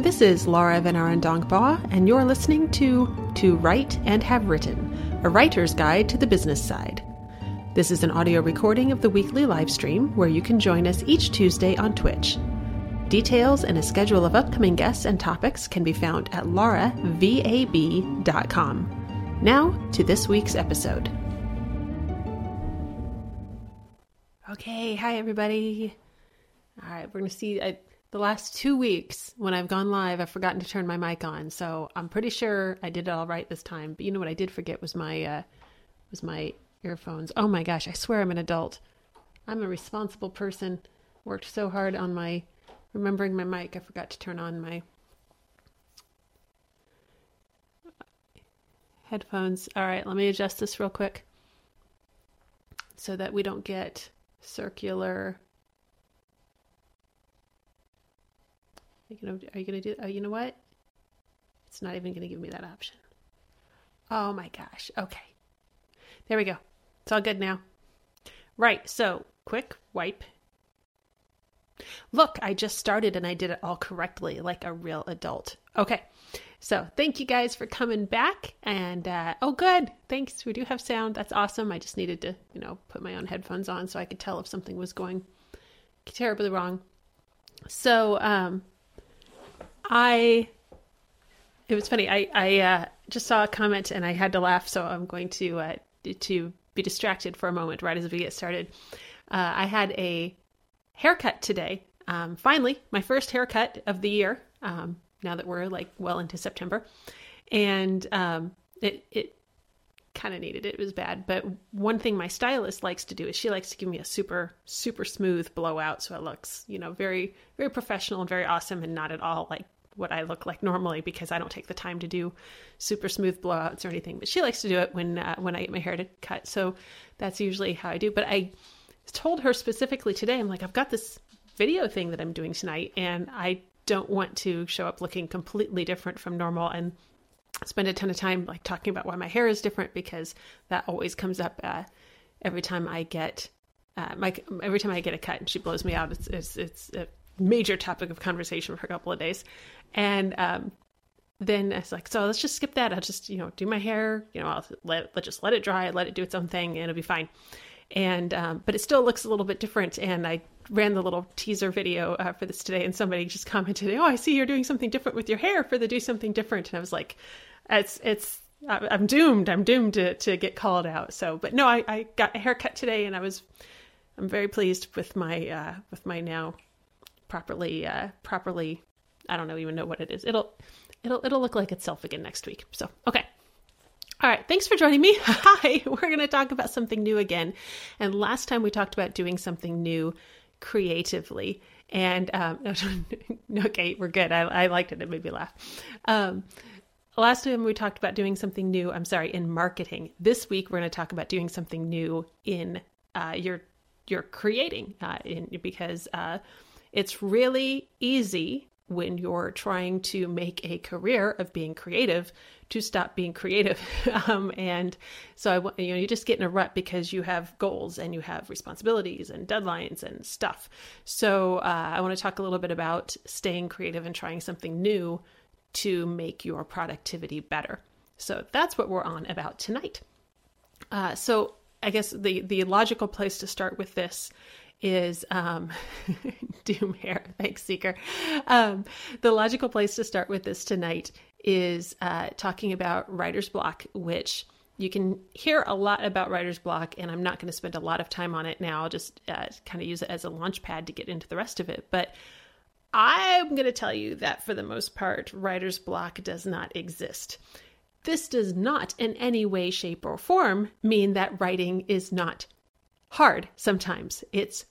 This is Laura VanArendonk Baugh, and you're listening to To Write and Have Written, a writer's guide to the business side. This is an audio recording of the weekly live stream where you can join us each Tuesday on Twitch. Details and a schedule of upcoming guests and topics can be found at lauravab.com. Now to this week's episode. Okay, hi everybody. All right, we're going to see. I, the last two weeks when I've gone live, I've forgotten to turn my mic on. So I'm pretty sure I did it all right this time. But you know what I did forget was my uh, was my earphones. Oh my gosh! I swear I'm an adult. I'm a responsible person. Worked so hard on my remembering my mic. I forgot to turn on my headphones. All right, let me adjust this real quick so that we don't get circular Are you gonna, are you gonna do? Oh, you know what? It's not even gonna give me that option. Oh my gosh. Okay. There we go. It's all good now. Right. So quick wipe. Look, I just started and I did it all correctly, like a real adult. Okay. So thank you guys for coming back. And uh, oh, good. Thanks. We do have sound. That's awesome. I just needed to, you know, put my own headphones on so I could tell if something was going terribly wrong. So, um, I it was funny. I I uh, just saw a comment and I had to laugh, so I'm going to uh, to be distracted for a moment right as we get started. Uh, I had a haircut today. Um, finally, my first haircut of the year. Um, now that we're like well into September, and um, it it kind of needed it. It was bad, but one thing my stylist likes to do is she likes to give me a super super smooth blowout, so it looks you know very very professional and very awesome, and not at all like what I look like normally because I don't take the time to do super smooth blowouts or anything. But she likes to do it when uh, when I get my hair to cut, so that's usually how I do. But I told her specifically today, I'm like, I've got this video thing that I'm doing tonight, and I don't want to show up looking completely different from normal and spend a ton of time like talking about why my hair is different because that always comes up uh, every time I get uh, my every time I get a cut and she blows me out. It's it's it's a major topic of conversation for a couple of days, and um, then I was like, so let's just skip that. I'll just, you know, do my hair, you know, I'll let, let just let it dry, let it do its own thing and it'll be fine. And, um, but it still looks a little bit different. And I ran the little teaser video uh, for this today and somebody just commented, Oh, I see you're doing something different with your hair for the do something different. And I was like, it's, it's, I'm doomed. I'm doomed to, to get called out. So, but no, I, I got a haircut today and I was, I'm very pleased with my, uh, with my now properly, uh, properly I don't know even know what it is. It'll it'll it'll look like itself again next week. So okay. All right, thanks for joining me. Hi, we're going to talk about something new again. And last time we talked about doing something new creatively. And um, okay, we're good. I, I liked it. It made me laugh. Um, last time we talked about doing something new. I'm sorry, in marketing. This week we're going to talk about doing something new in uh, your your creating, uh, in, because uh, it's really easy when you're trying to make a career of being creative to stop being creative. Um, and so i you know you just get in a rut because you have goals and you have responsibilities and deadlines and stuff. So uh, i want to talk a little bit about staying creative and trying something new to make your productivity better. So that's what we're on about tonight. Uh, so i guess the the logical place to start with this is um, Doom Hair. Thanks, Seeker. Um, the logical place to start with this tonight is uh, talking about writer's block, which you can hear a lot about writer's block, and I'm not going to spend a lot of time on it now. I'll just uh, kind of use it as a launch pad to get into the rest of it. But I'm going to tell you that for the most part, writer's block does not exist. This does not in any way, shape, or form mean that writing is not hard sometimes. It's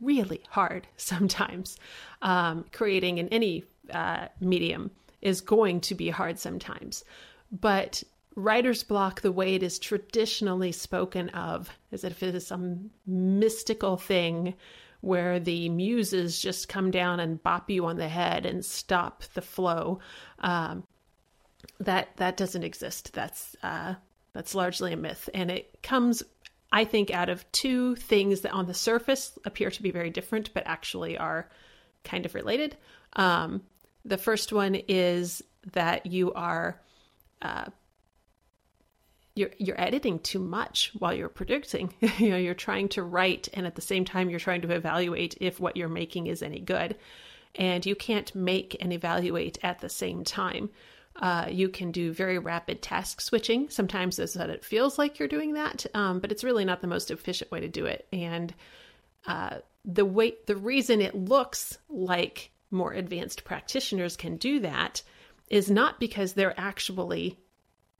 really hard sometimes. Um, creating in any uh, medium is going to be hard sometimes. But writer's block, the way it is traditionally spoken of, is if it is some mystical thing where the muses just come down and bop you on the head and stop the flow. Um, that that doesn't exist. That's uh, that's largely a myth, and it comes I think, out of two things that on the surface appear to be very different, but actually are kind of related. Um, The first one is that you are uh, you're you're editing too much while you're producing. you know, you're trying to write and at the same time you're trying to evaluate if what you're making is any good. And you can't make and evaluate at the same time. Uh, you can do very rapid task switching. Sometimes it's that it feels like you're doing that, um, but it's really not the most efficient way to do it. And uh, the way the reason it looks like more advanced practitioners can do that is not because they're actually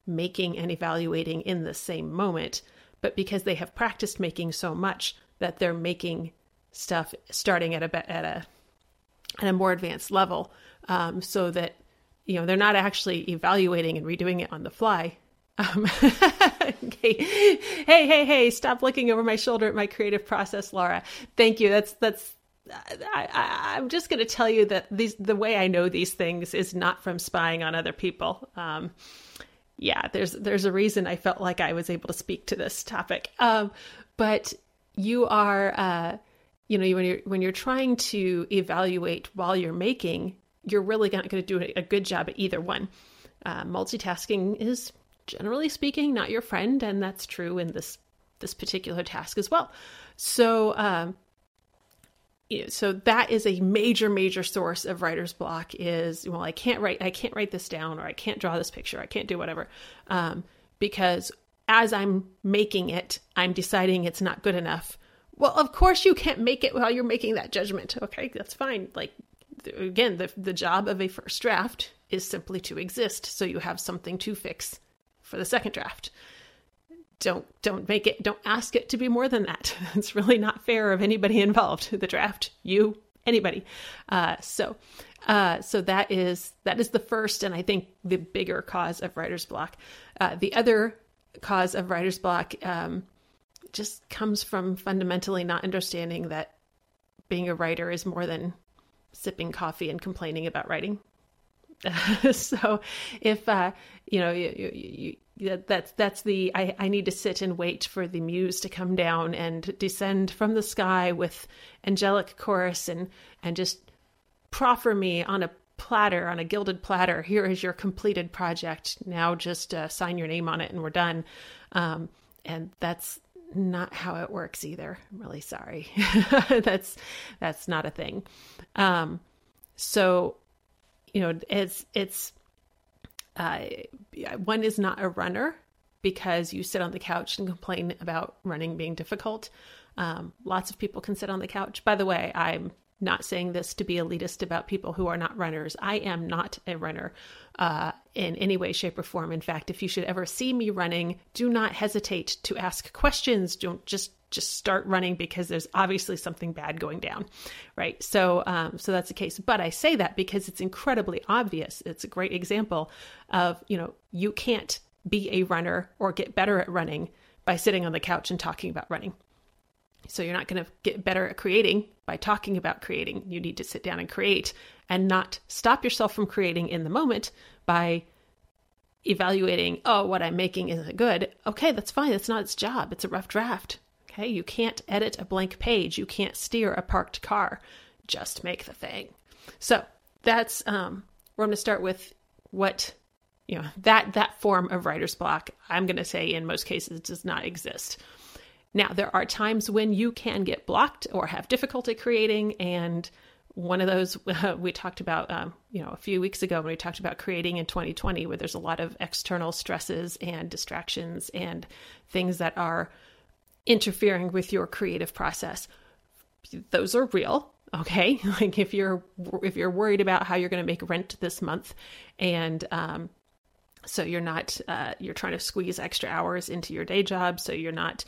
making and evaluating in the same moment, but because they have practiced making so much that they're making stuff starting at a at a at a more advanced level, um, so that you know they're not actually evaluating and redoing it on the fly. Um, okay. Hey, hey, hey! Stop looking over my shoulder at my creative process, Laura. Thank you. That's that's I, am just going to tell you that these the way I know these things is not from spying on other people. Um, yeah, there's there's a reason I felt like I was able to speak to this topic. Um, but you are, uh, you know, when you're when you're trying to evaluate while you're making, you're really not going to do a good job at either one. Uh, multitasking is generally speaking not your friend, and that's true in this this particular task as well. So um, so that is a major major source of writer's block is well i can't write i can't write this down or i can't draw this picture i can't do whatever um, because as i'm making it i'm deciding it's not good enough well of course you can't make it while you're making that judgment okay that's fine like again the, the job of a first draft is simply to exist so you have something to fix for the second draft. Don't don't make it don't ask it to be more than that. It's really not fair of anybody involved the draft you anybody. Uh, so uh, so that is that is the first and i think the bigger cause of writer's block. Uh, the other cause of writer's block um, just comes from fundamentally not understanding that being a writer is more than sipping coffee and complaining about writing. So if uh, you know you, you, that's that's the I, I need to sit and wait for the muse to come down and descend from the sky with angelic chorus and and just proffer me on a platter on a gilded platter here is your completed project. Now just uh, sign your name on it and we're done. Um, and that's not how it works either i'm really sorry that's that's not a thing um, so you know it's it's uh, one is not a runner because you sit on the couch and complain about running being difficult. Um, lots of people can sit on the couch. By the way, I'm not saying this to be elitist about people who are not runners. I am not a runner uh, in any way, shape, or form. In fact, if you should ever see me running, do not hesitate to ask questions. Don't just just start running because there's obviously something bad going down, right? So, um, so that's the case. But I say that because it's incredibly obvious. It's a great example of you know you can't be a runner or get better at running by sitting on the couch and talking about running. So you're not going to get better at creating by talking about creating. You need to sit down and create and not stop yourself from creating in the moment by evaluating, oh, what I'm making isn't good. Okay, that's fine. That's not its job. It's a rough draft. Okay, you can't edit a blank page. You can't steer a parked car. Just make the thing. So that's um, we're going to start with what you know that that form of writer's block. I'm going to say in most cases does not exist. Now there are times when you can get blocked or have difficulty creating, and one of those uh, we talked about um, you know a few weeks ago when we talked about creating in 2020 where there's a lot of external stresses and distractions and things that are interfering with your creative process. Those are real, okay? Like if you're if you're worried about how you're going to make rent this month, and um, so you're not uh, you're trying to squeeze extra hours into your day job, so you're not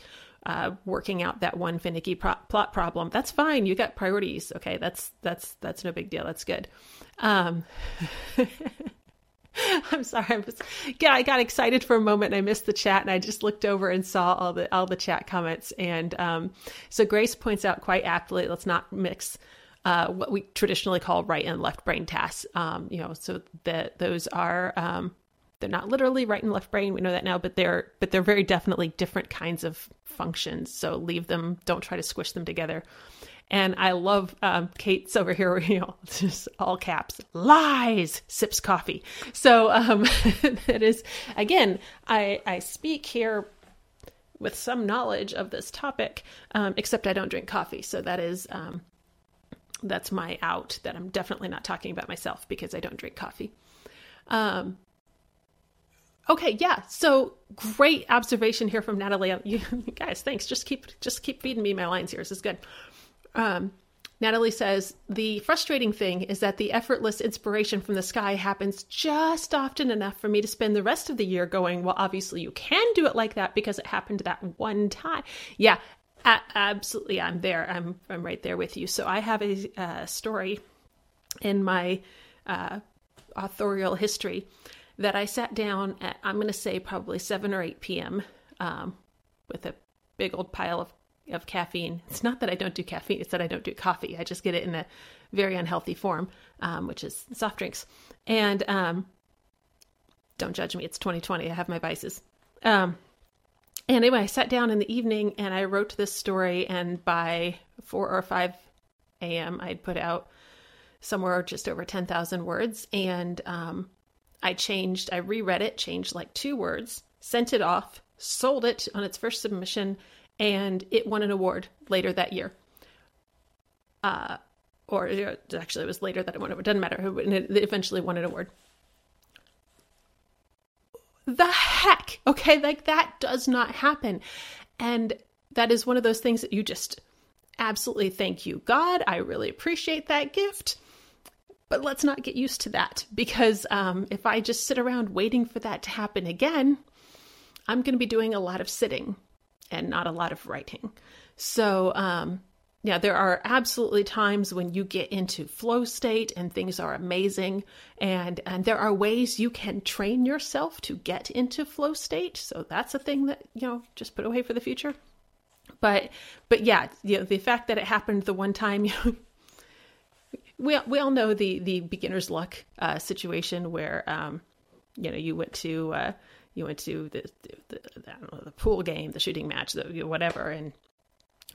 uh, working out that one finicky pro- plot problem. That's fine. You got priorities. Okay, that's that's that's no big deal. That's good. Um, I'm sorry. I was, yeah, I got excited for a moment and I missed the chat and I just looked over and saw all the all the chat comments. And um, so Grace points out quite aptly, let's not mix uh, what we traditionally call right and left brain tasks. Um, you know, so that those are um, they're not literally right and left brain. We know that now, but they're but they're very definitely different kinds of functions. So leave them. Don't try to squish them together. And I love um, Kate's over here, you know, just all caps, lies, sips coffee. So um, that is, again, I, I speak here with some knowledge of this topic, um, except I don't drink coffee. So that is, um, that's my out that I'm definitely not talking about myself because I don't drink coffee. Um, okay, yeah. So great observation here from Natalie. You, guys, thanks. Just keep just keep feeding me my lines here. This is good. Um, Natalie says the frustrating thing is that the effortless inspiration from the sky happens just often enough for me to spend the rest of the year going, well, obviously you can do it like that because it happened that one time. Yeah, a- absolutely. I'm there. I'm I'm right there with you. So I have a, a story in my uh, authorial history that I sat down at, I'm going to say probably 7 or 8 p.m. Um, with a big old pile of, of caffeine. It's not that I don't do caffeine, it's that I don't do coffee. I just get it in a very unhealthy form, um, which is soft drinks. And um, don't judge me, it's 2020. I have my vices. Um, and anyway, I sat down in the evening and I wrote this story, and by 4 or 5 a.m., I'd put out somewhere just over 10,000 words. And um, I changed, I reread it, changed like two words, sent it off, sold it on its first submission, and it won an award later that year. Uh, or actually, it was later that it won. It doesn't matter. It eventually won an award. The heck? Okay, like that does not happen. And that is one of those things that you just absolutely thank you, God. I really appreciate that gift. But let's not get used to that because um, if I just sit around waiting for that to happen again, I'm going to be doing a lot of sitting and not a lot of writing. So, um, yeah, there are absolutely times when you get into flow state and things are amazing, and and there are ways you can train yourself to get into flow state. So that's a thing that you know just put away for the future. But but yeah, you know, the fact that it happened the one time, you know, we we all know the the beginner's luck uh, situation where um, you know you went to uh, you went to the the, the, know, the pool game, the shooting match, the whatever, and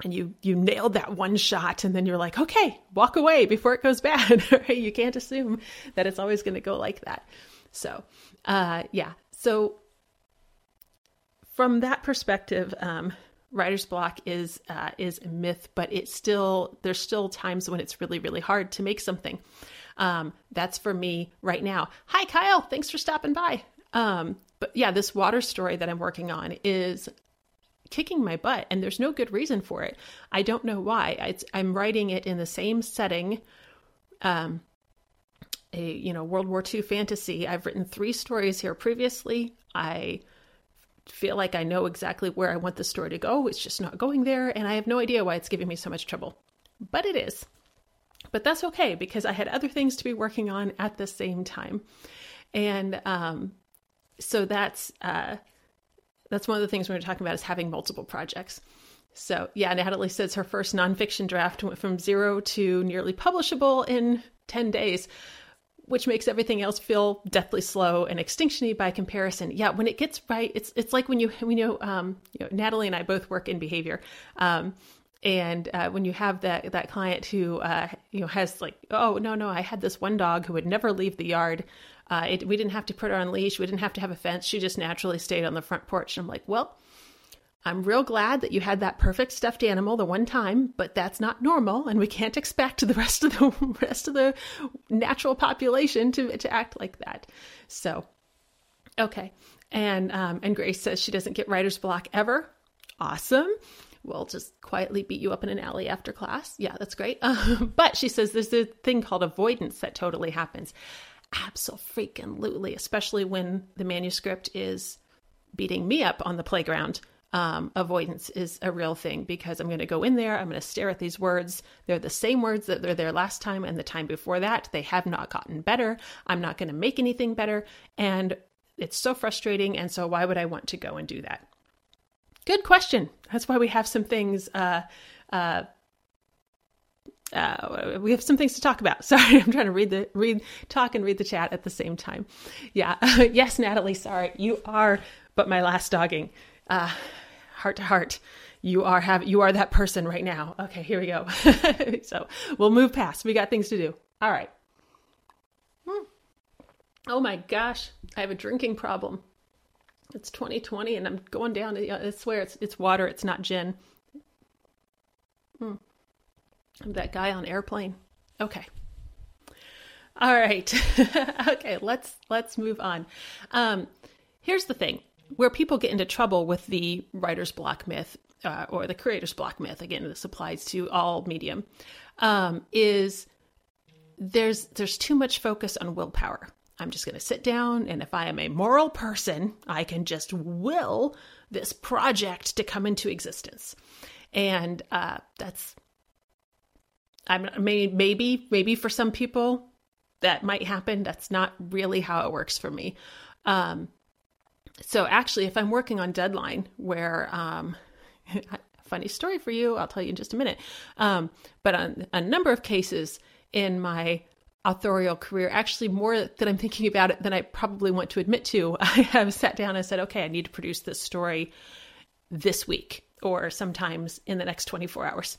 and you you nailed that one shot, and then you're like, okay, walk away before it goes bad. You can't assume that it's always going to go like that. So, uh, yeah. So from that perspective, um, writer's block is uh, is a myth, but it's still there's still times when it's really really hard to make something. Um, that's for me right now. Hi Kyle, thanks for stopping by. Um, but yeah, this water story that I'm working on is kicking my butt, and there's no good reason for it. I don't know why. It's, I'm writing it in the same setting. Um, a you know World War II fantasy. I've written three stories here previously. I feel like I know exactly where I want the story to go. It's just not going there, and I have no idea why it's giving me so much trouble. But it is. But that's okay because I had other things to be working on at the same time. And um, so that's uh, that's one of the things we're talking about is having multiple projects. So yeah, Natalie says her first nonfiction draft went from zero to nearly publishable in 10 days which makes everything else feel deathly slow and extinctiony by comparison. Yeah, when it gets right, it's it's like when you we know, um, you know Natalie and I both work in behavior. Um, and uh, when you have that that client who uh, you know has like, oh no no, I had this one dog who would never leave the yard. Uh, it, we didn't have to put her on leash. We didn't have to have a fence. She just naturally stayed on the front porch. And I'm like, well, I'm real glad that you had that perfect stuffed animal the one time, but that's not normal, and we can't expect the rest of the rest of the natural population to to act like that. So, okay, and um, and Grace says she doesn't get writer's block ever. Awesome. We'll just quietly beat you up in an alley after class. Yeah, that's great. but she says there's a thing called avoidance that totally happens. Absolutely, especially when the manuscript is beating me up on the playground um, avoidance is a real thing because I'm going to go in there, I'm going to stare at these words. They're the same words that they're there last time and the time before that. They have not gotten better. I'm not going to make anything better. And it's so frustrating. And so, why would I want to go and do that? Good question. That's why we have some things. Uh, uh, uh, we have some things to talk about. Sorry, I'm trying to read the read, talk and read the chat at the same time. Yeah, yes, Natalie. Sorry, you are, but my last dogging. Uh, heart to heart. you are have you are that person right now. Okay, here we go. so we'll move past. We got things to do. All right. Hmm. Oh my gosh, I have a drinking problem. It's 2020 and I'm going down. I swear it's it's water. It's not gin. Hmm. I'm that guy on airplane. Okay. All right. okay, let's let's move on. Um, here's the thing: where people get into trouble with the writer's block myth uh, or the creator's block myth. Again, this applies to all medium. Um, is there's there's too much focus on willpower. I'm just going to sit down, and if I am a moral person, I can just will this project to come into existence. And uh, that's I'm maybe maybe for some people that might happen. That's not really how it works for me. Um, so actually, if I'm working on deadline, where um, funny story for you, I'll tell you in just a minute. Um, but on a number of cases in my authorial career, actually more that I'm thinking about it than I probably want to admit to, I have sat down and said, okay, I need to produce this story this week or sometimes in the next 24 hours.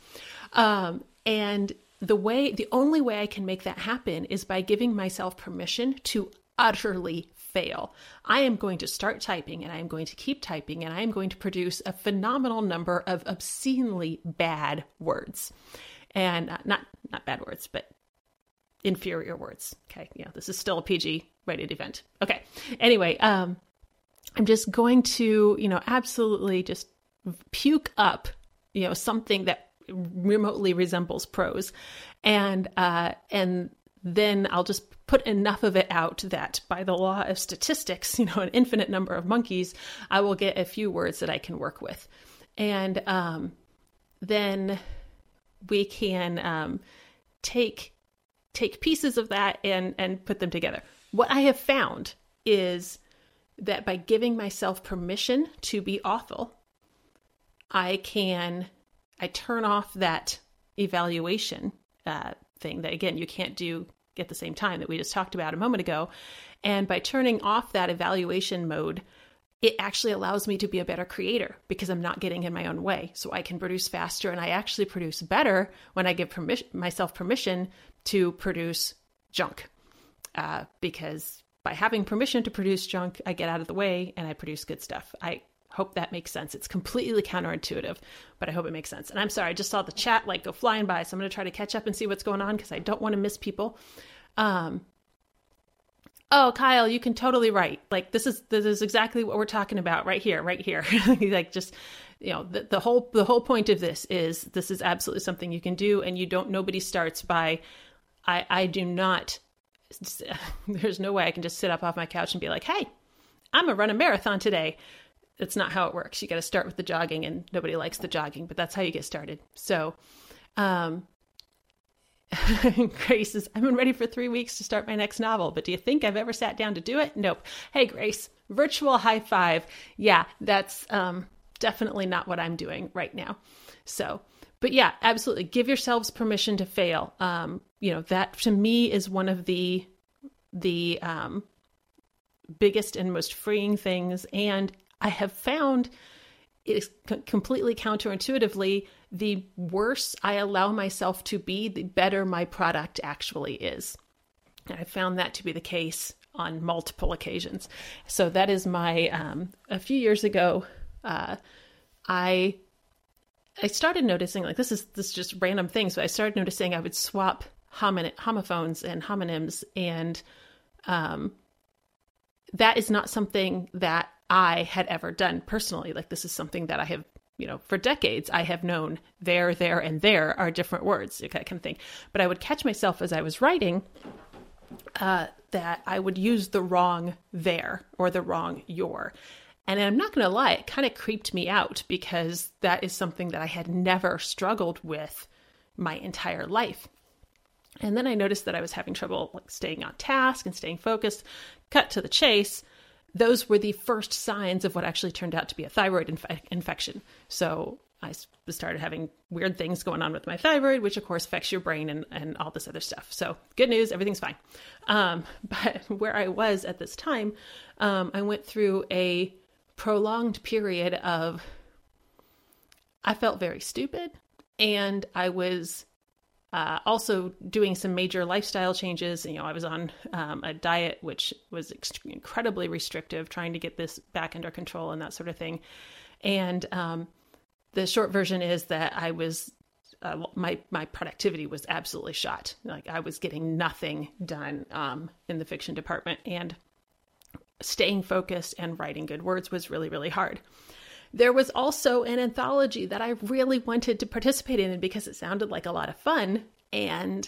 Um, and the way, the only way I can make that happen is by giving myself permission to utterly fail. I am going to start typing and I am going to keep typing and I am going to produce a phenomenal number of obscenely bad words. And uh, not not bad words, but inferior words. Okay, yeah, this is still a PG rated event. Okay. Anyway, um I'm just going to, you know, absolutely just puke up, you know, something that remotely resembles prose. And uh and then I'll just put enough of it out that by the law of statistics, you know, an infinite number of monkeys, I will get a few words that I can work with. And um, then we can um, take take pieces of that and and put them together. What I have found is that by giving myself permission to be awful, I can I turn off that evaluation uh, thing that again you can't do at the same time that we just talked about a moment ago. And by turning off that evaluation mode, it actually allows me to be a better creator because I'm not getting in my own way. So I can produce faster and I actually produce better when I give myself permission to produce junk. Uh, because by having permission to produce junk, I get out of the way and I produce good stuff. I hope that makes sense. It's completely counterintuitive, but I hope it makes sense. And I'm sorry, I just saw the chat like go flying by, so I'm going to try to catch up and see what's going on because I don't want to miss people. Um, oh, Kyle, you can totally write. Like this is this is exactly what we're talking about right here, right here. like just you know the, the whole the whole point of this is this is absolutely something you can do, and you don't. Nobody starts by I I do not. There's no way I can just sit up off my couch and be like, hey, I'm gonna run a marathon today. That's not how it works. You got to start with the jogging, and nobody likes the jogging, but that's how you get started. So, um, Grace says, I've been ready for three weeks to start my next novel, but do you think I've ever sat down to do it? Nope. Hey, Grace, virtual high five. Yeah, that's um, definitely not what I'm doing right now. So, but yeah, absolutely. Give yourselves permission to fail. Um, you know, that to me is one of the the um, biggest and most freeing things. And I have found it is completely counterintuitively the worse I allow myself to be, the better my product actually is. And I found that to be the case on multiple occasions. So that is my um, a few years ago. Uh, I I started noticing like this is this is just random things, but I started noticing I would swap homin- homophones and homonyms, and um, that is not something that I had ever done personally. Like this is something that I have, you know, for decades I have known there, there, and there are different words, that kind of thing. But I would catch myself as I was writing uh, that I would use the wrong there or the wrong your. And I'm not going to lie, it kind of creeped me out because that is something that I had never struggled with my entire life. And then I noticed that I was having trouble like staying on task and staying focused. Cut to the chase those were the first signs of what actually turned out to be a thyroid inf- infection. So I started having weird things going on with my thyroid, which of course affects your brain and, and all this other stuff. So good news, everything's fine. Um, but where I was at this time, um, I went through a prolonged period of I felt very stupid. And I was uh, also doing some major lifestyle changes. You know, I was on um, a diet which was ex- incredibly restrictive, trying to get this back under control and that sort of thing. And um, the short version is that I was uh, my my productivity was absolutely shot. Like I was getting nothing done um, in the fiction department, and staying focused and writing good words was really really hard. There was also an anthology that I really wanted to participate in because it sounded like a lot of fun, and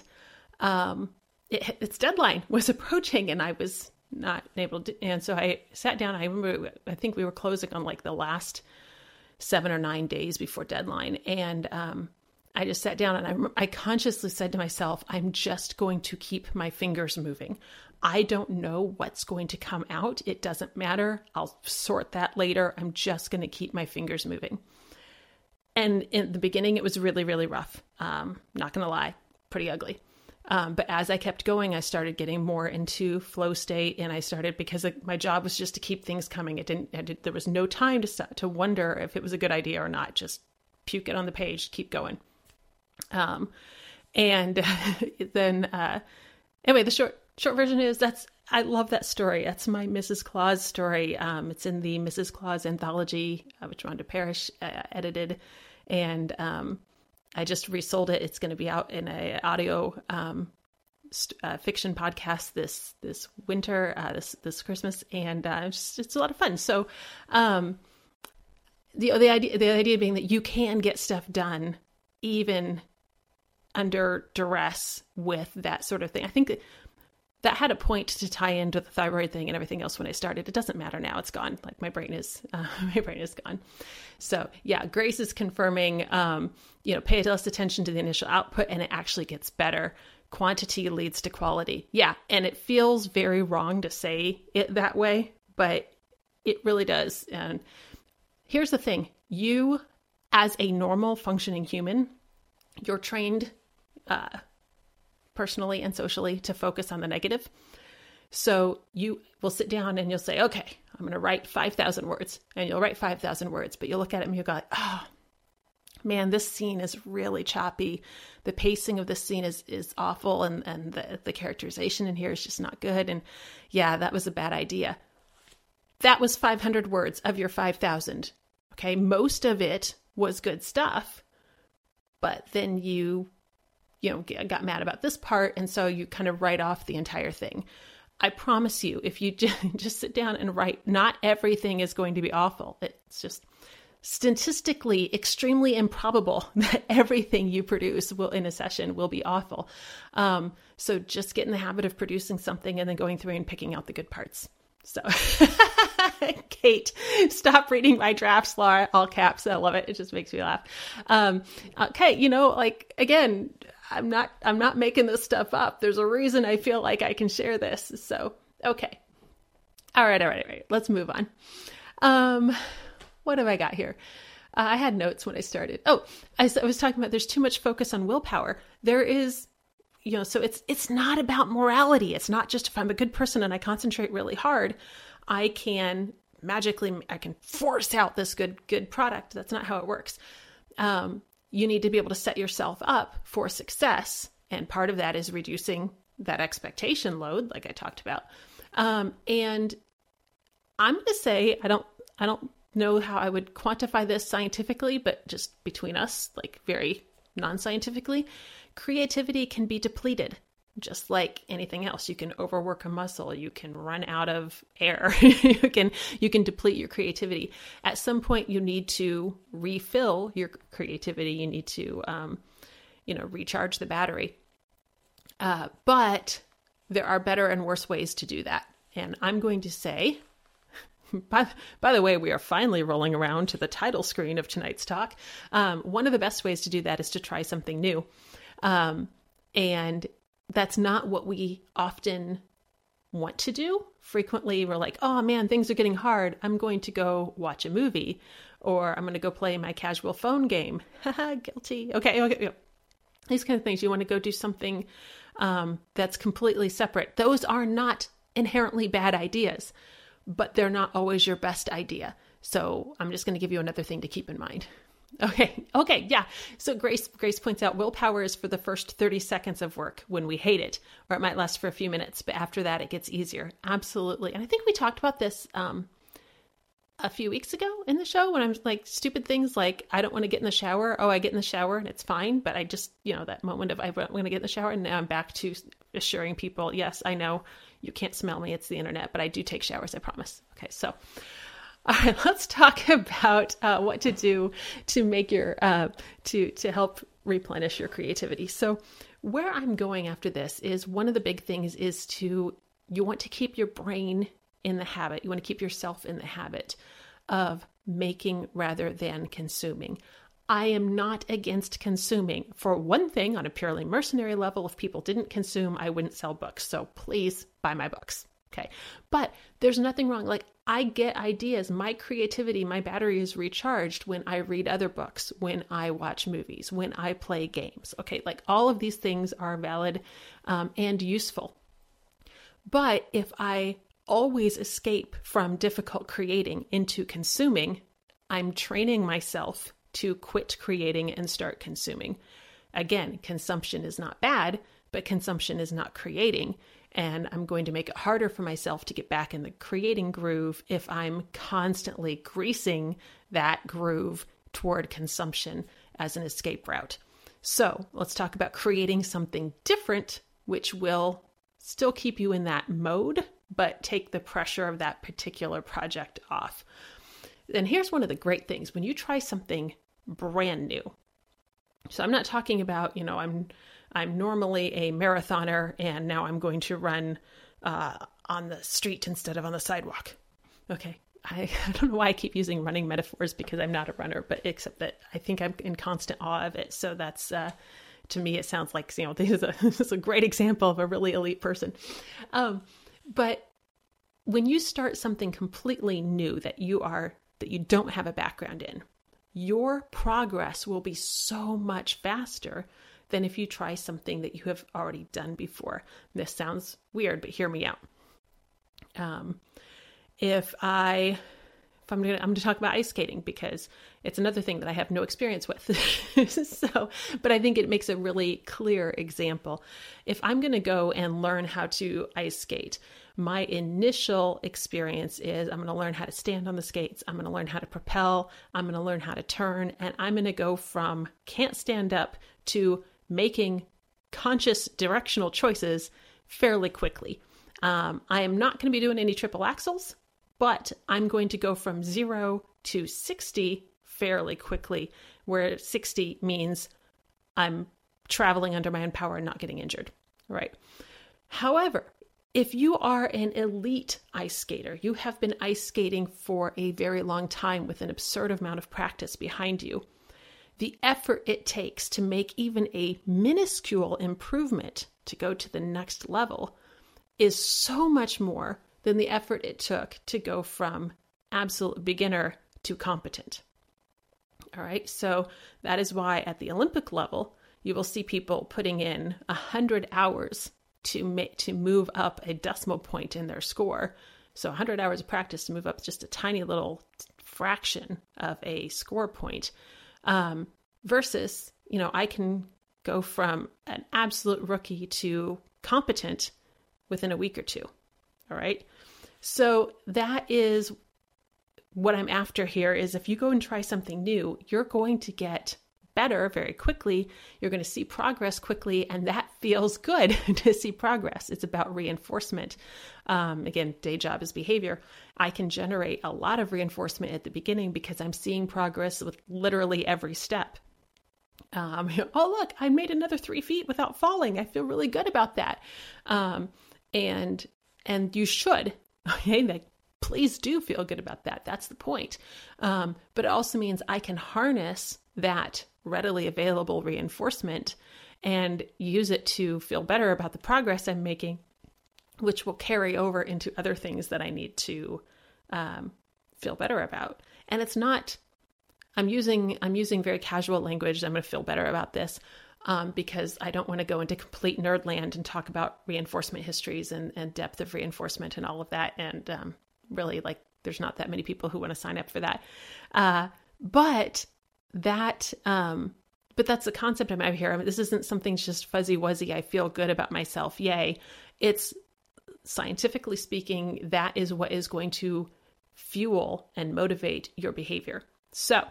um, it, its deadline was approaching, and I was not able to. And so I sat down. I remember I think we were closing on like the last seven or nine days before deadline, and um, I just sat down and I, I consciously said to myself, I'm just going to keep my fingers moving. I don't know what's going to come out. It doesn't matter. I'll sort that later. I'm just going to keep my fingers moving. And in the beginning, it was really, really rough. Um, not going to lie, pretty ugly. Um, but as I kept going, I started getting more into flow state, and I started because my job was just to keep things coming. It didn't. It, there was no time to to wonder if it was a good idea or not. Just puke it on the page, keep going. Um, and then uh, anyway, the short short version is that's I love that story. That's my Mrs. Claus story. Um, it's in the Mrs. Claus anthology, uh, which Rhonda Parrish uh, edited, and um, I just resold it. It's going to be out in a audio um, st- uh, fiction podcast this this winter, uh, this this Christmas, and uh, it's, just, it's a lot of fun. So, um, the the idea the idea being that you can get stuff done even under duress with that sort of thing. I think that had a point to tie into the thyroid thing and everything else when I started. It doesn't matter now; it's gone. Like my brain is, uh, my brain is gone. So yeah, Grace is confirming. Um, you know, pay less attention to the initial output, and it actually gets better. Quantity leads to quality. Yeah, and it feels very wrong to say it that way, but it really does. And here's the thing: you, as a normal functioning human, you're trained uh, personally and socially to focus on the negative. So you will sit down and you'll say, okay, I'm going to write 5,000 words. And you'll write 5,000 words, but you'll look at it and you'll go, oh, man, this scene is really choppy. The pacing of this scene is, is awful. And, and the, the characterization in here is just not good. And yeah, that was a bad idea. That was 500 words of your 5,000. Okay. Most of it was good stuff but then you you know got mad about this part and so you kind of write off the entire thing i promise you if you just sit down and write not everything is going to be awful it's just statistically extremely improbable that everything you produce will in a session will be awful um, so just get in the habit of producing something and then going through and picking out the good parts so, Kate, stop reading my drafts, Laura, all caps. I love it. It just makes me laugh. Um, okay, you know, like again, I'm not, I'm not making this stuff up. There's a reason I feel like I can share this. So, okay. All right, all right, all right. Let's move on. Um, what have I got here? Uh, I had notes when I started. Oh, I, I was talking about there's too much focus on willpower. There is you know so it's it's not about morality it's not just if i'm a good person and i concentrate really hard i can magically i can force out this good good product that's not how it works um, you need to be able to set yourself up for success. And part of that is reducing that expectation load like i talked about. Um, and i'm going to say i don't i don't know how i would quantify this scientifically but just between us like very non-scientifically creativity can be depleted just like anything else you can overwork a muscle you can run out of air you can you can deplete your creativity at some point you need to refill your creativity you need to um, you know recharge the battery uh, but there are better and worse ways to do that and i'm going to say by, by the way, we are finally rolling around to the title screen of tonight's talk. Um, one of the best ways to do that is to try something new. Um, and that's not what we often want to do. Frequently, we're like, oh man, things are getting hard. I'm going to go watch a movie or I'm going to go play my casual phone game. Haha, guilty. Okay, okay. These kind of things. You want to go do something um, that's completely separate. Those are not inherently bad ideas, but they're not always your best idea. So I'm just going to give you another thing to keep in mind. Okay. Okay. Yeah. So Grace Grace points out willpower is for the first 30 seconds of work when we hate it, or it might last for a few minutes, but after that it gets easier. Absolutely. And I think we talked about this um, a few weeks ago in the show when I'm like stupid things like I don't want to get in the shower. Oh, I get in the shower and it's fine, but I just you know that moment of I'm going to get in the shower and now I'm back to assuring people, yes, I know you can't smell me. It's the internet, but I do take showers. I promise. Okay, so. All right, let's talk about uh, what to do to make your uh, to to help replenish your creativity. So, where I'm going after this is one of the big things is to you want to keep your brain in the habit. You want to keep yourself in the habit of making rather than consuming. I am not against consuming. For one thing, on a purely mercenary level, if people didn't consume, I wouldn't sell books. So please buy my books. Okay. But there's nothing wrong. Like, I get ideas. My creativity, my battery is recharged when I read other books, when I watch movies, when I play games. Okay. Like, all of these things are valid um, and useful. But if I always escape from difficult creating into consuming, I'm training myself to quit creating and start consuming. Again, consumption is not bad, but consumption is not creating. And I'm going to make it harder for myself to get back in the creating groove if I'm constantly greasing that groove toward consumption as an escape route. So let's talk about creating something different, which will still keep you in that mode, but take the pressure of that particular project off. And here's one of the great things when you try something brand new. So I'm not talking about, you know, I'm I'm normally a marathoner and now I'm going to run uh, on the street instead of on the sidewalk. Okay. I, I don't know why I keep using running metaphors because I'm not a runner, but except that I think I'm in constant awe of it. So that's uh, to me, it sounds like, you know, this is a, this is a great example of a really elite person. Um, but when you start something completely new that you are, that you don't have a background in, your progress will be so much faster than if you try something that you have already done before. This sounds weird, but hear me out. Um, if I if I'm I'm gonna talk about ice skating because it's another thing that I have no experience with. so, but I think it makes a really clear example. If I'm gonna go and learn how to ice skate, my initial experience is I'm gonna learn how to stand on the skates, I'm gonna learn how to propel, I'm gonna learn how to turn, and I'm gonna go from can't stand up to making conscious directional choices fairly quickly. Um, I am not going to be doing any triple axels but I'm going to go from zero to 60 fairly quickly, where 60 means I'm traveling under my own power and not getting injured, right? However, if you are an elite ice skater, you have been ice skating for a very long time with an absurd amount of practice behind you, the effort it takes to make even a minuscule improvement to go to the next level is so much more than the effort it took to go from absolute beginner to competent. All right, so that is why at the Olympic level, you will see people putting in 100 hours to make, to move up a decimal point in their score. So 100 hours of practice to move up just a tiny little fraction of a score point. Um, versus, you know, I can go from an absolute rookie to competent within a week or two. All right. So that is what I'm after here is if you go and try something new, you're going to get better very quickly. You're going to see progress quickly, and that feels good to see progress. It's about reinforcement. Um, again, day job is behavior. I can generate a lot of reinforcement at the beginning because I'm seeing progress with literally every step. Um, oh, look, I made another three feet without falling. I feel really good about that. Um, and and you should Okay, like please do feel good about that. That's the point. Um, but it also means I can harness that readily available reinforcement and use it to feel better about the progress I'm making, which will carry over into other things that I need to um, feel better about. And it's not. I'm using I'm using very casual language. I'm going to feel better about this um, because I don't want to go into complete nerd land and talk about reinforcement histories and, and depth of reinforcement and all of that. And um, really, like, there's not that many people who want to sign up for that. Uh, but that um but that's the concept I'm out here. I mean, this isn't something just fuzzy wuzzy. I feel good about myself. Yay. It's scientifically speaking, that is what is going to fuel and motivate your behavior. So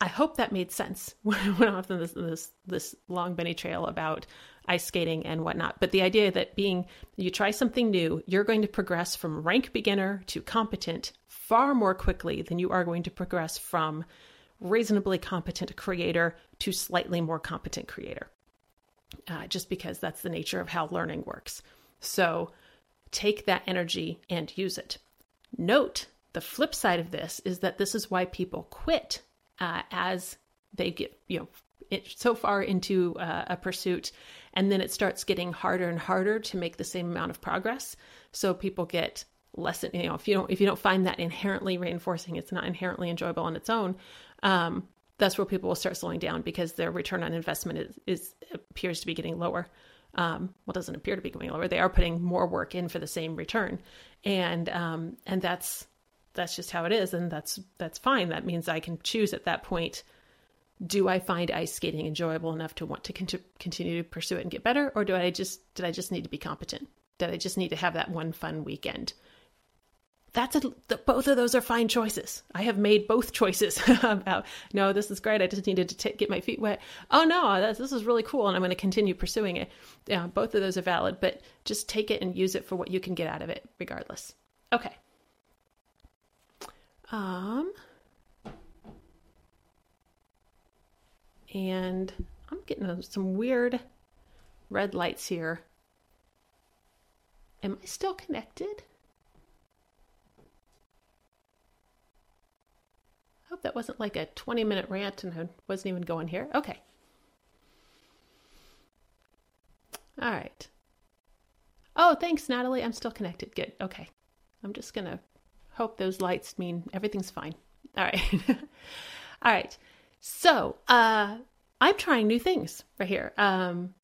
I hope that made sense when I went off on this, this, this long bunny trail about ice skating and whatnot. But the idea that being you try something new, you're going to progress from rank beginner to competent far more quickly than you are going to progress from reasonably competent creator to slightly more competent creator. Uh, just because that's the nature of how learning works. So take that energy and use it. Note the flip side of this is that this is why people quit uh, as they get, you know, it, so far into uh, a pursuit, and then it starts getting harder and harder to make the same amount of progress. So people get less, you know, if you don't if you don't find that inherently reinforcing, it's not inherently enjoyable on its own. Um, that's where people will start slowing down because their return on investment is, is appears to be getting lower um, well, doesn't appear to be going lower. They are putting more work in for the same return, and um, and that's that's just how it is, and that's that's fine. That means I can choose at that point. Do I find ice skating enjoyable enough to want to con- continue to pursue it and get better, or do I just did I just need to be competent? Did I just need to have that one fun weekend? That's a both of those are fine choices. I have made both choices no, this is great. I just needed to t- get my feet wet. Oh no, this, this is really cool, and I'm going to continue pursuing it. Yeah, both of those are valid, but just take it and use it for what you can get out of it, regardless. Okay. Um, and I'm getting some weird red lights here. Am I still connected? Hope that wasn't like a 20 minute rant and I wasn't even going here. Okay. All right. Oh, thanks, Natalie. I'm still connected. Good. Okay. I'm just going to hope those lights mean everything's fine. All right. All right. So, uh, I'm trying new things right here. Um,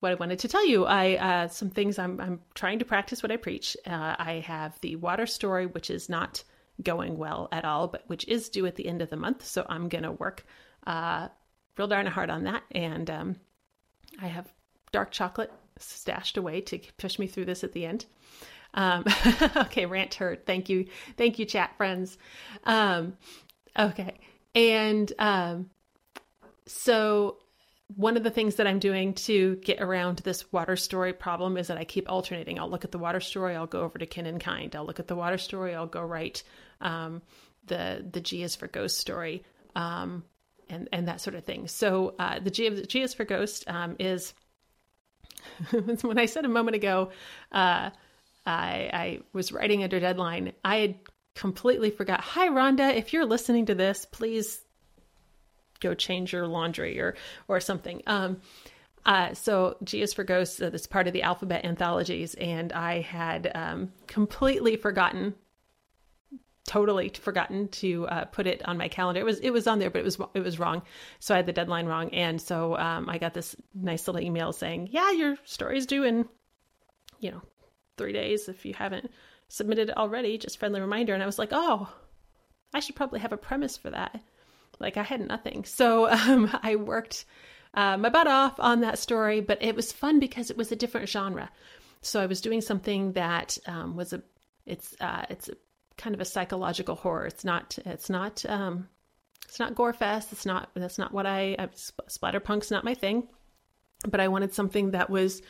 what I wanted to tell you, I uh, some things I'm I'm trying to practice what I preach. Uh, I have the water story, which is not going well at all, but which is due at the end of the month. So I'm going to work uh, real darn hard on that. And um, I have dark chocolate stashed away to push me through this at the end. Um, okay, rant heard. Thank you. Thank you, chat friends. Um, okay. And um, so one of the things that I'm doing to get around this water story problem is that I keep alternating. I'll look at the water story, I'll go over to kin and kind. I'll look at the water story, I'll go write um, the the G is for ghost story, um, and and that sort of thing. So uh, the G, the G is for ghost um, is when I said a moment ago, uh, I, I was writing under deadline. I had completely forgot. Hi, Rhonda. If you're listening to this, please go change your laundry or or something. Um, uh, so G is for Ghosts. Uh, that's part of the alphabet anthologies, and I had um, completely forgotten, totally forgotten to uh, put it on my calendar. It was it was on there, but it was it was wrong. So I had the deadline wrong, and so um, I got this nice little email saying, "Yeah, your story's due in, you know, three days. If you haven't submitted it already, just friendly reminder." And I was like, "Oh, I should probably have a premise for that." Like I had nothing. So um, I worked uh, my butt off on that story, but it was fun because it was a different genre. So I was doing something that um, was a it's uh, it's a, kind of a psychological horror. It's not it's not um, it's not gore fest. It's not that's not what I, I splatterpunk's not my thing. But I wanted something that was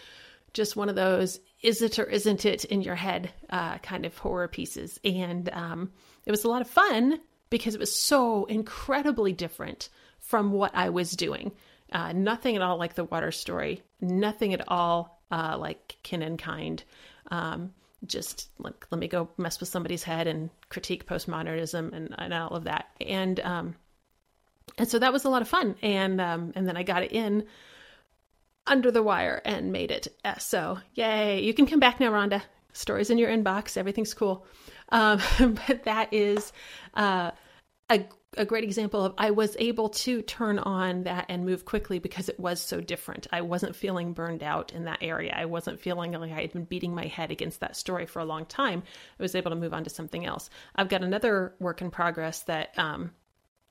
just one of those is it or isn't it in your head uh, kind of horror pieces, and um, it was a lot of fun because it was so incredibly different from what I was doing. Uh, nothing at all like the water story, nothing at all uh, like kin and kind. Um, just like let me go mess with somebody's head and critique postmodernism and, and all of that. And um, and so that was a lot of fun. And um, and then I got it in under the wire and made it. Uh, so yay! You can come back now, Rhonda. Stories in your inbox. Everything's cool. Um, but that is uh, a, a great example of I was able to turn on that and move quickly because it was so different. I wasn't feeling burned out in that area. I wasn't feeling like I had been beating my head against that story for a long time. I was able to move on to something else. I've got another work in progress that um,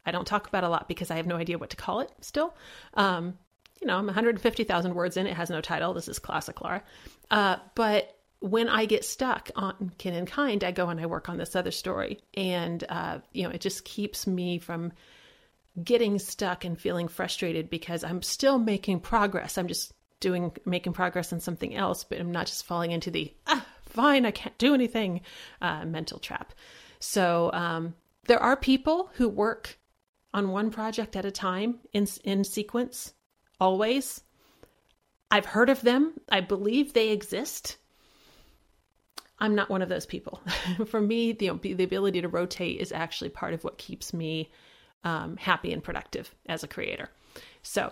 I don't talk about a lot because I have no idea what to call it still. Um, you know, I'm 150,000 words in. It has no title. This is classic Laura. Uh, but when I get stuck on kin and kind, I go and I work on this other story. And, uh, you know, it just keeps me from getting stuck and feeling frustrated because I'm still making progress. I'm just doing, making progress on something else, but I'm not just falling into the, ah, fine, I can't do anything uh, mental trap. So um, there are people who work on one project at a time in, in sequence, always. I've heard of them. I believe they exist. I'm not one of those people. For me, the, the ability to rotate is actually part of what keeps me um, happy and productive as a creator. So,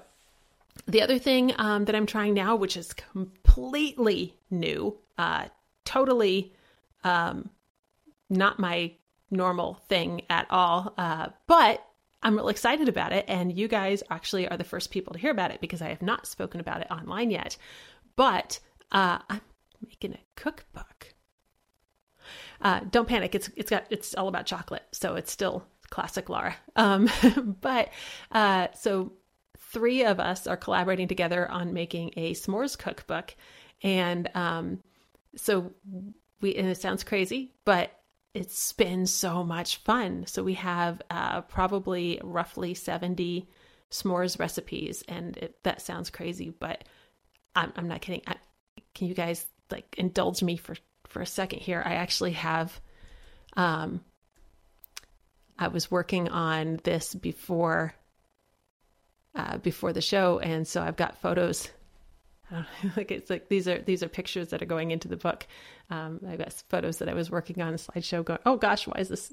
the other thing um, that I'm trying now, which is completely new, uh, totally um, not my normal thing at all, uh, but I'm really excited about it. And you guys actually are the first people to hear about it because I have not spoken about it online yet. But uh, I'm making a cookbook. Uh, don't panic. It's it's got it's all about chocolate, so it's still classic Laura. Um, but uh, so three of us are collaborating together on making a s'mores cookbook, and um, so we and it sounds crazy, but it's been so much fun. So we have uh, probably roughly seventy s'mores recipes, and it, that sounds crazy, but I'm, I'm not kidding. I, can you guys like indulge me for for a second here? I actually have um, I was working on this before uh, before the show, and so I've got photos. like it's like these are these are pictures that are going into the book. Um, I've got photos that I was working on a slideshow. Going, oh gosh, why is this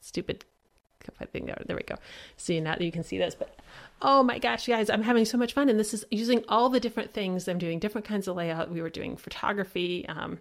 stupid thing there? There we go. See now that you can see this, but oh my gosh, guys, I'm having so much fun, and this is using all the different things. I'm doing different kinds of layout. We were doing photography. Um,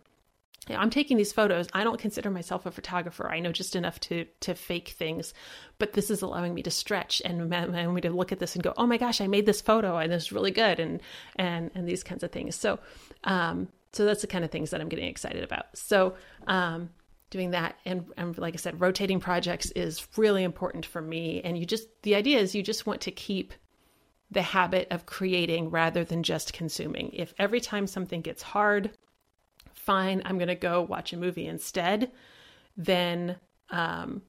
I'm taking these photos. I don't consider myself a photographer. I know just enough to to fake things, but this is allowing me to stretch and allowing me to look at this and go, "Oh my gosh, I made this photo and it's really good," and and and these kinds of things. So, um, so that's the kind of things that I'm getting excited about. So, um, doing that and and like I said, rotating projects is really important for me. And you just the idea is you just want to keep the habit of creating rather than just consuming. If every time something gets hard fine, I'm going to go watch a movie instead, then um,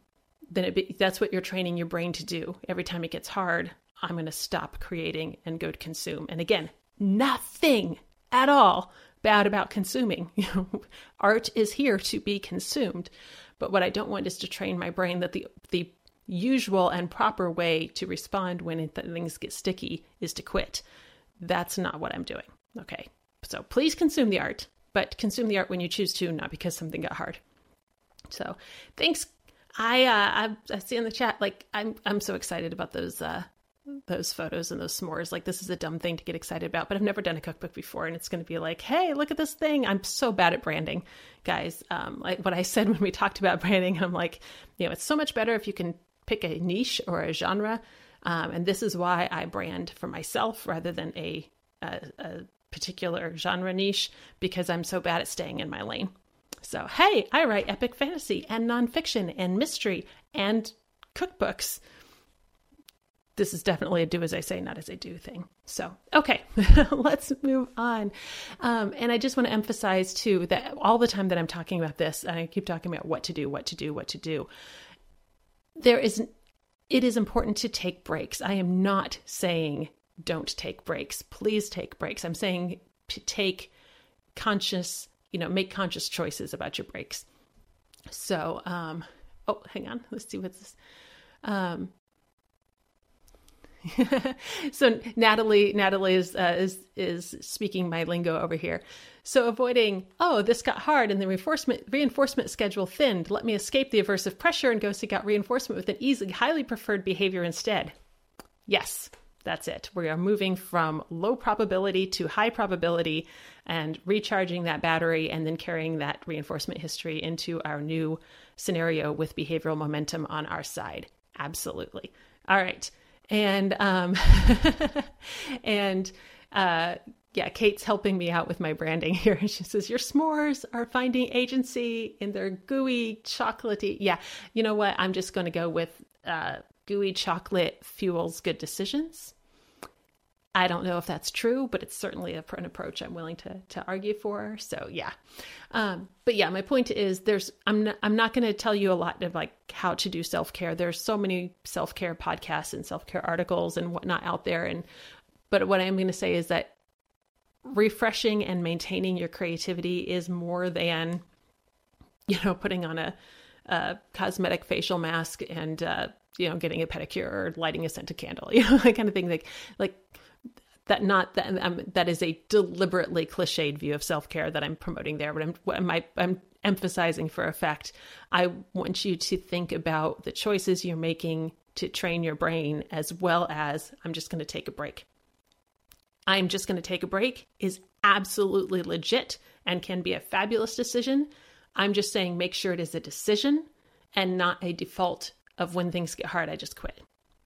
then it be, that's what you're training your brain to do. Every time it gets hard, I'm going to stop creating and go to consume. And again, nothing at all bad about consuming. Art is here to be consumed. But what I don't want is to train my brain that the the usual and proper way to respond when things get sticky is to quit. That's not what I'm doing. Okay. So please consume the art but consume the art when you choose to, not because something got hard. So thanks. I uh, I, I see in the chat like I'm I'm so excited about those uh, those photos and those s'mores. Like this is a dumb thing to get excited about, but I've never done a cookbook before, and it's going to be like, hey, look at this thing. I'm so bad at branding, guys. Um, like what I said when we talked about branding, I'm like, you know, it's so much better if you can pick a niche or a genre, um, and this is why I brand for myself rather than a, a, a particular genre niche because I'm so bad at staying in my lane. So, hey, I write epic fantasy and nonfiction and mystery and cookbooks. This is definitely a do as I say, not as I do thing. So, okay, let's move on. Um, and I just want to emphasize too that all the time that I'm talking about this, and I keep talking about what to do, what to do, what to do, there is, it is important to take breaks. I am not saying don't take breaks. Please take breaks. I'm saying take conscious, you know, make conscious choices about your breaks. So, um, oh, hang on. Let's see what's this. Um, so Natalie, Natalie is uh, is is speaking my lingo over here. So avoiding, oh, this got hard, and the reinforcement reinforcement schedule thinned. Let me escape the aversive pressure and go seek out reinforcement with an easily highly preferred behavior instead. Yes, that's it. We are moving from low probability to high probability and recharging that battery and then carrying that reinforcement history into our new scenario with behavioral momentum on our side. Absolutely. All right. And, um, and, uh, yeah, Kate's helping me out with my branding here. She says, Your s'mores are finding agency in their gooey, chocolatey. Yeah, you know what? I'm just going to go with uh, gooey chocolate fuels good decisions. I don't know if that's true, but it's certainly a, an approach I'm willing to to argue for. So yeah, um, but yeah, my point is there's I'm not, I'm not going to tell you a lot of like how to do self care. There's so many self care podcasts and self care articles and whatnot out there, and but what I'm going to say is that refreshing and maintaining your creativity is more than you know putting on a, a cosmetic facial mask and uh, you know getting a pedicure or lighting a scented candle, you know that kind of thing. Like like that not that um, that is a deliberately cliched view of self-care that I'm promoting there but I'm I'm, I'm emphasizing for effect. I want you to think about the choices you're making to train your brain as well as I'm just going to take a break. I'm just going to take a break is absolutely legit and can be a fabulous decision. I'm just saying make sure it is a decision and not a default of when things get hard I just quit.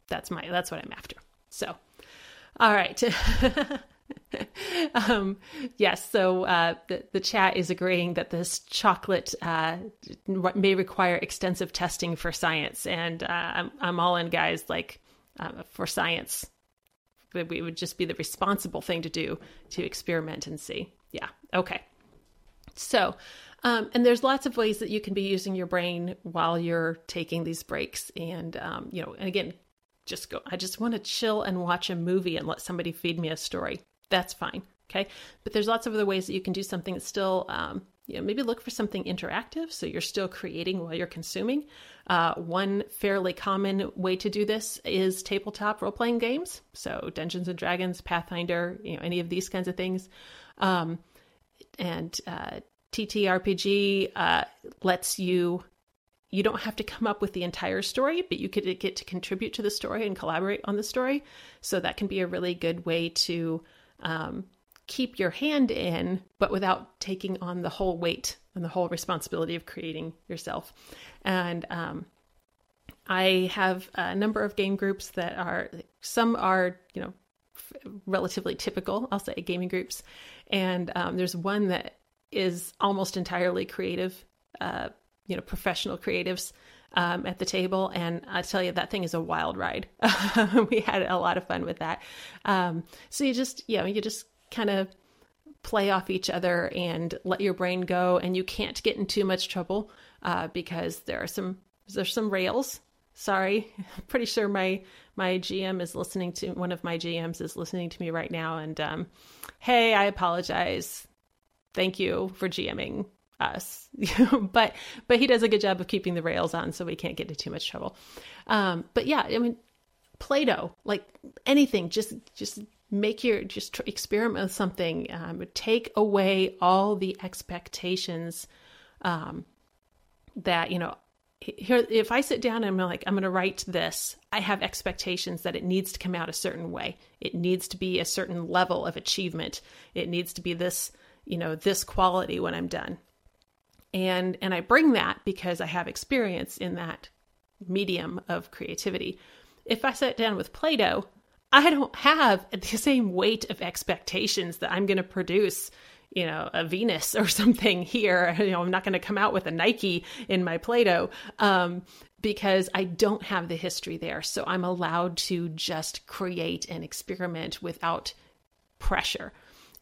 That's my that's what I'm after. So all right. um, yes, so uh, the, the chat is agreeing that this chocolate uh, may require extensive testing for science. And uh, I'm, I'm all in, guys, like uh, for science. It would just be the responsible thing to do to experiment and see. Yeah, okay. So, um, and there's lots of ways that you can be using your brain while you're taking these breaks. And, um, you know, and again, just go, I just want to chill and watch a movie and let somebody feed me a story. That's fine. Okay. But there's lots of other ways that you can do something that's still, um, you know, maybe look for something interactive so you're still creating while you're consuming. Uh, one fairly common way to do this is tabletop role playing games. So Dungeons and Dragons, Pathfinder, you know, any of these kinds of things. Um, and uh, TTRPG uh, lets you you don't have to come up with the entire story, but you could get to contribute to the story and collaborate on the story. So that can be a really good way to um, keep your hand in, but without taking on the whole weight and the whole responsibility of creating yourself. And um, I have a number of game groups that are, some are, you know, relatively typical, I'll say, gaming groups. And um, there's one that is almost entirely creative. Uh, you know professional creatives um, at the table, and I tell you that thing is a wild ride. we had a lot of fun with that. Um, so you just you know you just kind of play off each other and let your brain go, and you can't get in too much trouble uh, because there are some there's some rails. Sorry, pretty sure my my GM is listening to one of my GMs is listening to me right now, and um, hey, I apologize. Thank you for GMing us. But but he does a good job of keeping the rails on so we can't get into too much trouble. Um but yeah i mean play-doh like anything just just make your just experiment with something um, take away all the expectations um that you know here if i sit down and i'm like i'm going to write this i have expectations that it needs to come out a certain way. It needs to be a certain level of achievement. It needs to be this you know this quality when i'm done and and I bring that because I have experience in that medium of creativity. If I sit down with Play-Doh, I don't have the same weight of expectations that I'm going to produce, you know, a Venus or something here. You know, I'm not going to come out with a Nike in my Play-Doh um, because I don't have the history there. So I'm allowed to just create and experiment without pressure.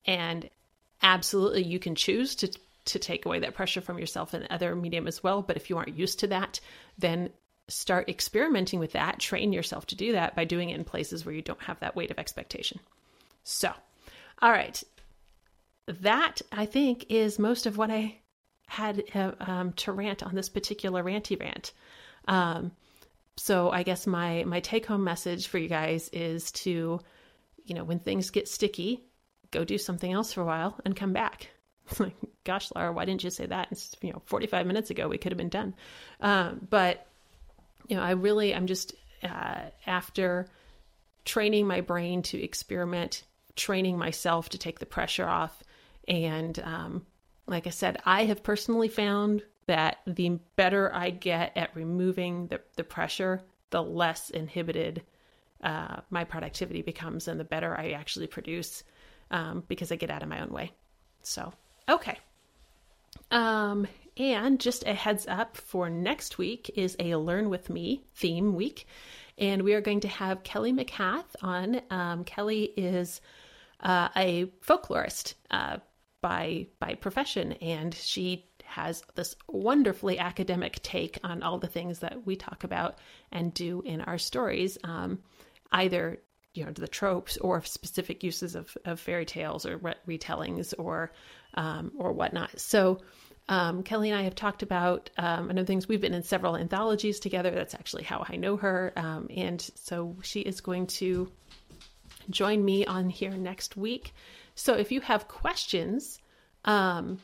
And absolutely, you can choose to to take away that pressure from yourself and other medium as well. But if you aren't used to that, then start experimenting with that. Train yourself to do that by doing it in places where you don't have that weight of expectation. So, all right. That I think is most of what I had uh, um, to rant on this particular ranty rant. Um, so I guess my my take home message for you guys is to, you know, when things get sticky, go do something else for a while and come back. like, gosh, Laura, why didn't you say that? It's, you know, 45 minutes ago, we could have been done. Um, but, you know, I really, I'm just, uh, after training my brain to experiment, training myself to take the pressure off. And, um, like I said, I have personally found that the better I get at removing the, the pressure, the less inhibited uh, my productivity becomes and the better I actually produce um, because I get out of my own way. So Okay. Um, and just a heads up for next week is a Learn with Me theme week. And we are going to have Kelly McCath on. Um, Kelly is uh, a folklorist uh, by by profession, and she has this wonderfully academic take on all the things that we talk about and do in our stories, um, either you know the tropes or specific uses of, of fairy tales or re- retellings or um, or whatnot. So um, Kelly and I have talked about um, another things. We've been in several anthologies together. That's actually how I know her, um, and so she is going to join me on here next week. So if you have questions um,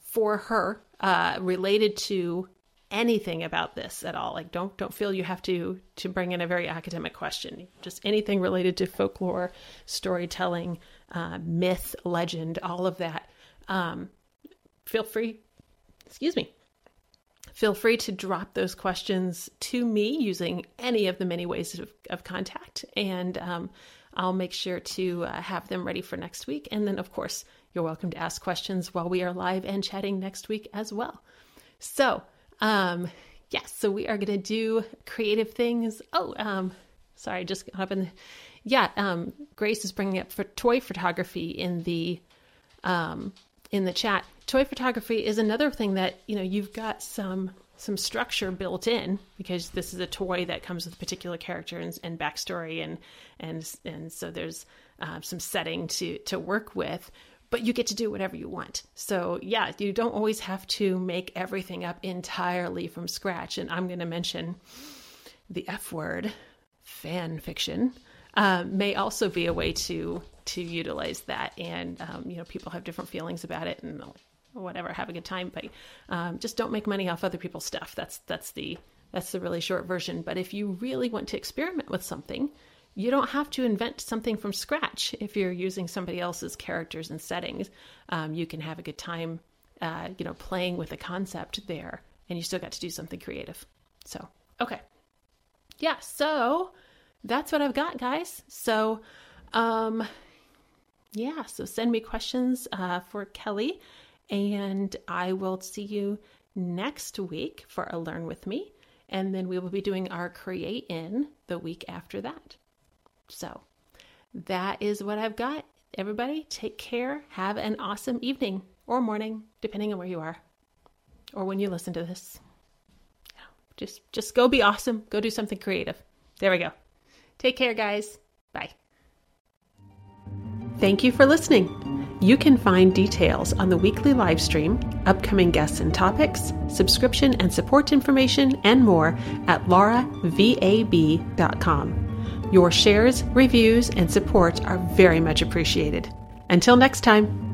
for her uh, related to anything about this at all like don't don't feel you have to to bring in a very academic question just anything related to folklore storytelling uh, myth legend all of that um, feel free excuse me feel free to drop those questions to me using any of the many ways of, of contact. And um, i'll make sure to uh, have them ready for next week. And then of course you're welcome to ask questions while we are live and chatting next week as well. So um, yes, so we are going to do creative things. Oh, um, sorry, just got up in the, yeah, um, Grace is bringing up for toy photography in the, um, in the chat. Toy photography is another thing that, you know, you've got some, some structure built in because this is a toy that comes with a particular character and, and backstory and, and, and so there's, uh, some setting to, to work with but you get to do whatever you want. So, yeah, you don't always have to make everything up entirely from scratch. And I'm going to mention the F word, fan fiction, um, may also be a way to to utilize that. And um, you know, people have different feelings about it, and whatever, have a good time. But um, just don't make money off other people's stuff. That's that's the that's the really short version. But if you really want to experiment with something, you don't have to invent something from scratch if you're using somebody else's characters and settings. Um, you can have a good time, uh, you know, playing with a concept there, and you still got to do something creative. So, okay, yeah. So that's what I've got, guys. So, um, yeah. So send me questions uh, for Kelly, and I will see you next week for a learn with me, and then we will be doing our create in the week after that. So that is what I've got. Everybody, take care. Have an awesome evening or morning, depending on where you are or when you listen to this. Just just go be awesome. Go do something creative. There we go. Take care, guys. Bye. Thank you for listening. You can find details on the weekly live stream, upcoming guests and topics, subscription and support information, and more at lauravab.com. Your shares, reviews, and support are very much appreciated. Until next time.